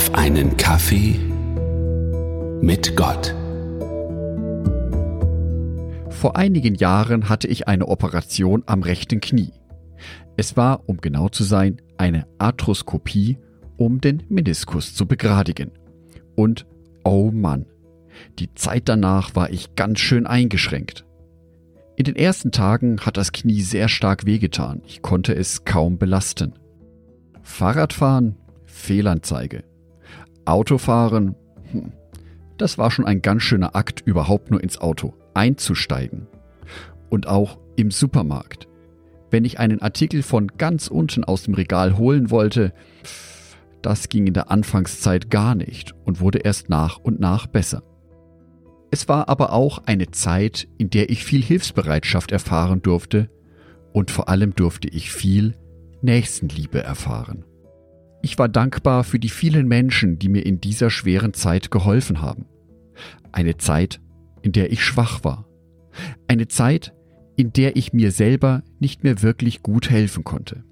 auf einen Kaffee mit Gott. Vor einigen Jahren hatte ich eine Operation am rechten Knie. Es war, um genau zu sein, eine Arthroskopie, um den Meniskus zu begradigen. Und oh Mann, die Zeit danach war ich ganz schön eingeschränkt. In den ersten Tagen hat das Knie sehr stark wehgetan. Ich konnte es kaum belasten. Fahrradfahren, Fehlanzeige. Autofahren, hm, das war schon ein ganz schöner Akt, überhaupt nur ins Auto einzusteigen. Und auch im Supermarkt. Wenn ich einen Artikel von ganz unten aus dem Regal holen wollte, das ging in der Anfangszeit gar nicht und wurde erst nach und nach besser. Es war aber auch eine Zeit, in der ich viel Hilfsbereitschaft erfahren durfte und vor allem durfte ich viel Nächstenliebe erfahren. Ich war dankbar für die vielen Menschen, die mir in dieser schweren Zeit geholfen haben. Eine Zeit, in der ich schwach war. Eine Zeit, in der ich mir selber nicht mehr wirklich gut helfen konnte.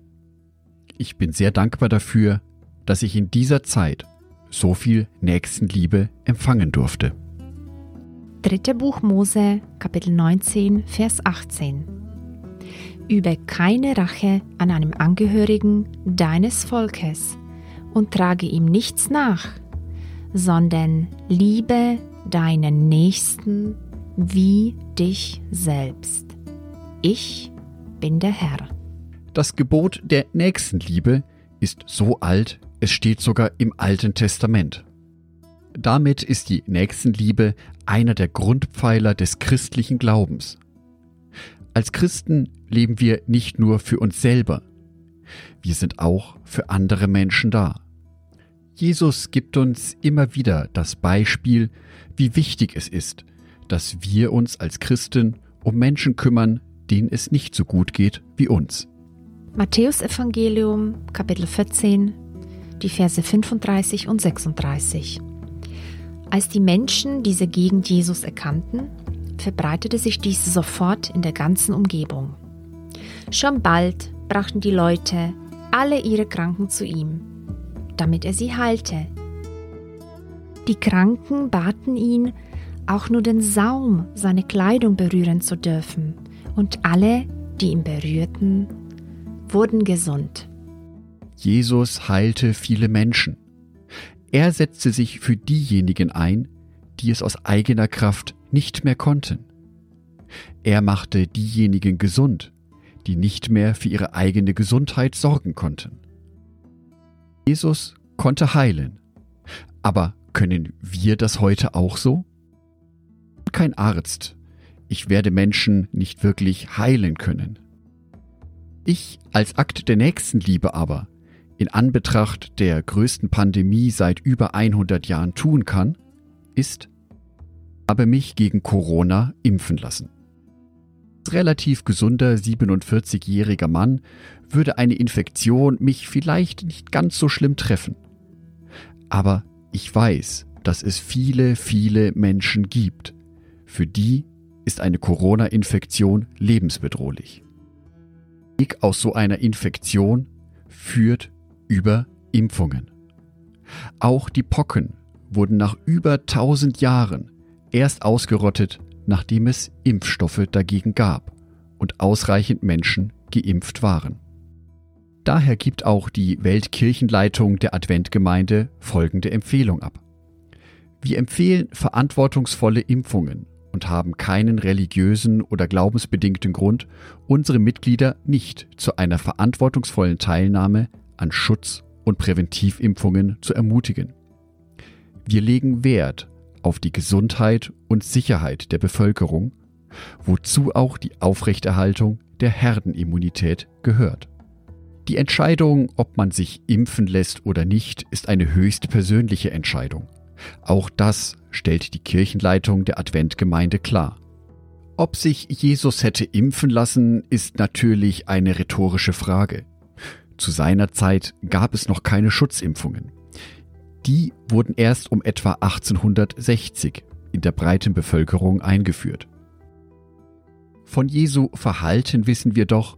Ich bin sehr dankbar dafür, dass ich in dieser Zeit so viel Nächstenliebe empfangen durfte. Dritte Buch Mose, Kapitel 19, Vers 18. Übe keine Rache an einem Angehörigen deines Volkes und trage ihm nichts nach, sondern liebe deinen Nächsten wie dich selbst. Ich bin der Herr. Das Gebot der Nächstenliebe ist so alt, es steht sogar im Alten Testament. Damit ist die Nächstenliebe einer der Grundpfeiler des christlichen Glaubens. Als Christen leben wir nicht nur für uns selber, wir sind auch für andere Menschen da. Jesus gibt uns immer wieder das Beispiel, wie wichtig es ist, dass wir uns als Christen um Menschen kümmern, denen es nicht so gut geht wie uns. Matthäus Evangelium Kapitel 14 die Verse 35 und 36. Als die Menschen diese Gegend Jesus erkannten, verbreitete sich dies sofort in der ganzen Umgebung. Schon bald brachten die Leute alle ihre Kranken zu ihm, damit er sie heilte. Die Kranken baten ihn, auch nur den Saum seiner Kleidung berühren zu dürfen, und alle, die ihn berührten, wurden gesund. Jesus heilte viele Menschen. Er setzte sich für diejenigen ein, die es aus eigener Kraft nicht mehr konnten. Er machte diejenigen gesund, die nicht mehr für ihre eigene Gesundheit sorgen konnten. Jesus konnte heilen. Aber können wir das heute auch so? Kein Arzt. Ich werde Menschen nicht wirklich heilen können. Ich als Akt der Nächstenliebe aber in Anbetracht der größten Pandemie seit über 100 Jahren tun kann, ist, habe mich gegen Corona impfen lassen. Relativ gesunder 47-jähriger Mann würde eine Infektion mich vielleicht nicht ganz so schlimm treffen. Aber ich weiß, dass es viele, viele Menschen gibt, für die ist eine Corona-Infektion lebensbedrohlich. Weg aus so einer Infektion führt über Impfungen. Auch die Pocken wurden nach über 1000 Jahren erst ausgerottet, nachdem es Impfstoffe dagegen gab und ausreichend Menschen geimpft waren. Daher gibt auch die Weltkirchenleitung der Adventgemeinde folgende Empfehlung ab. Wir empfehlen verantwortungsvolle Impfungen und haben keinen religiösen oder glaubensbedingten Grund, unsere Mitglieder nicht zu einer verantwortungsvollen Teilnahme an Schutz- und Präventivimpfungen zu ermutigen. Wir legen Wert auf die Gesundheit und Sicherheit der Bevölkerung, wozu auch die Aufrechterhaltung der Herdenimmunität gehört. Die Entscheidung, ob man sich impfen lässt oder nicht, ist eine höchst persönliche Entscheidung. Auch das stellt die Kirchenleitung der Adventgemeinde klar. Ob sich Jesus hätte impfen lassen, ist natürlich eine rhetorische Frage. Zu seiner Zeit gab es noch keine Schutzimpfungen. Die wurden erst um etwa 1860 in der breiten Bevölkerung eingeführt. Von Jesu Verhalten wissen wir doch,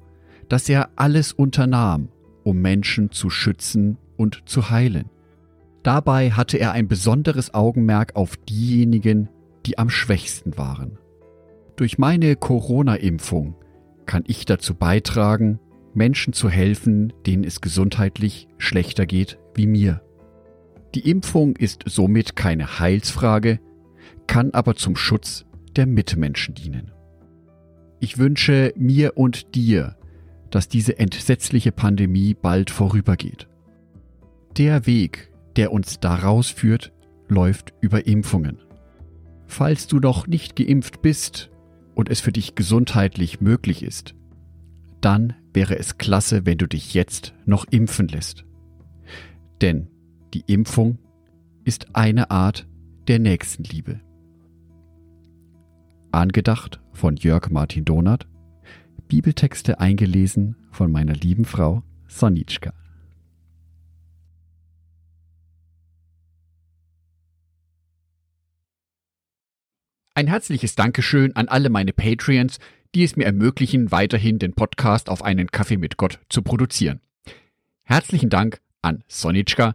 dass er alles unternahm, um Menschen zu schützen und zu heilen. Dabei hatte er ein besonderes Augenmerk auf diejenigen, die am schwächsten waren. Durch meine Corona-Impfung kann ich dazu beitragen, Menschen zu helfen, denen es gesundheitlich schlechter geht wie mir. Die Impfung ist somit keine Heilsfrage, kann aber zum Schutz der Mitmenschen dienen. Ich wünsche mir und dir, dass diese entsetzliche Pandemie bald vorübergeht. Der Weg, der uns daraus führt, läuft über Impfungen. Falls du noch nicht geimpft bist und es für dich gesundheitlich möglich ist, dann wäre es klasse, wenn du dich jetzt noch impfen lässt. Denn die Impfung ist eine Art der Nächstenliebe. Angedacht von Jörg Martin Donath, Bibeltexte eingelesen von meiner lieben Frau Sonitschka. Ein herzliches Dankeschön an alle meine Patreons, die es mir ermöglichen, weiterhin den Podcast auf einen Kaffee mit Gott zu produzieren. Herzlichen Dank an Sonitschka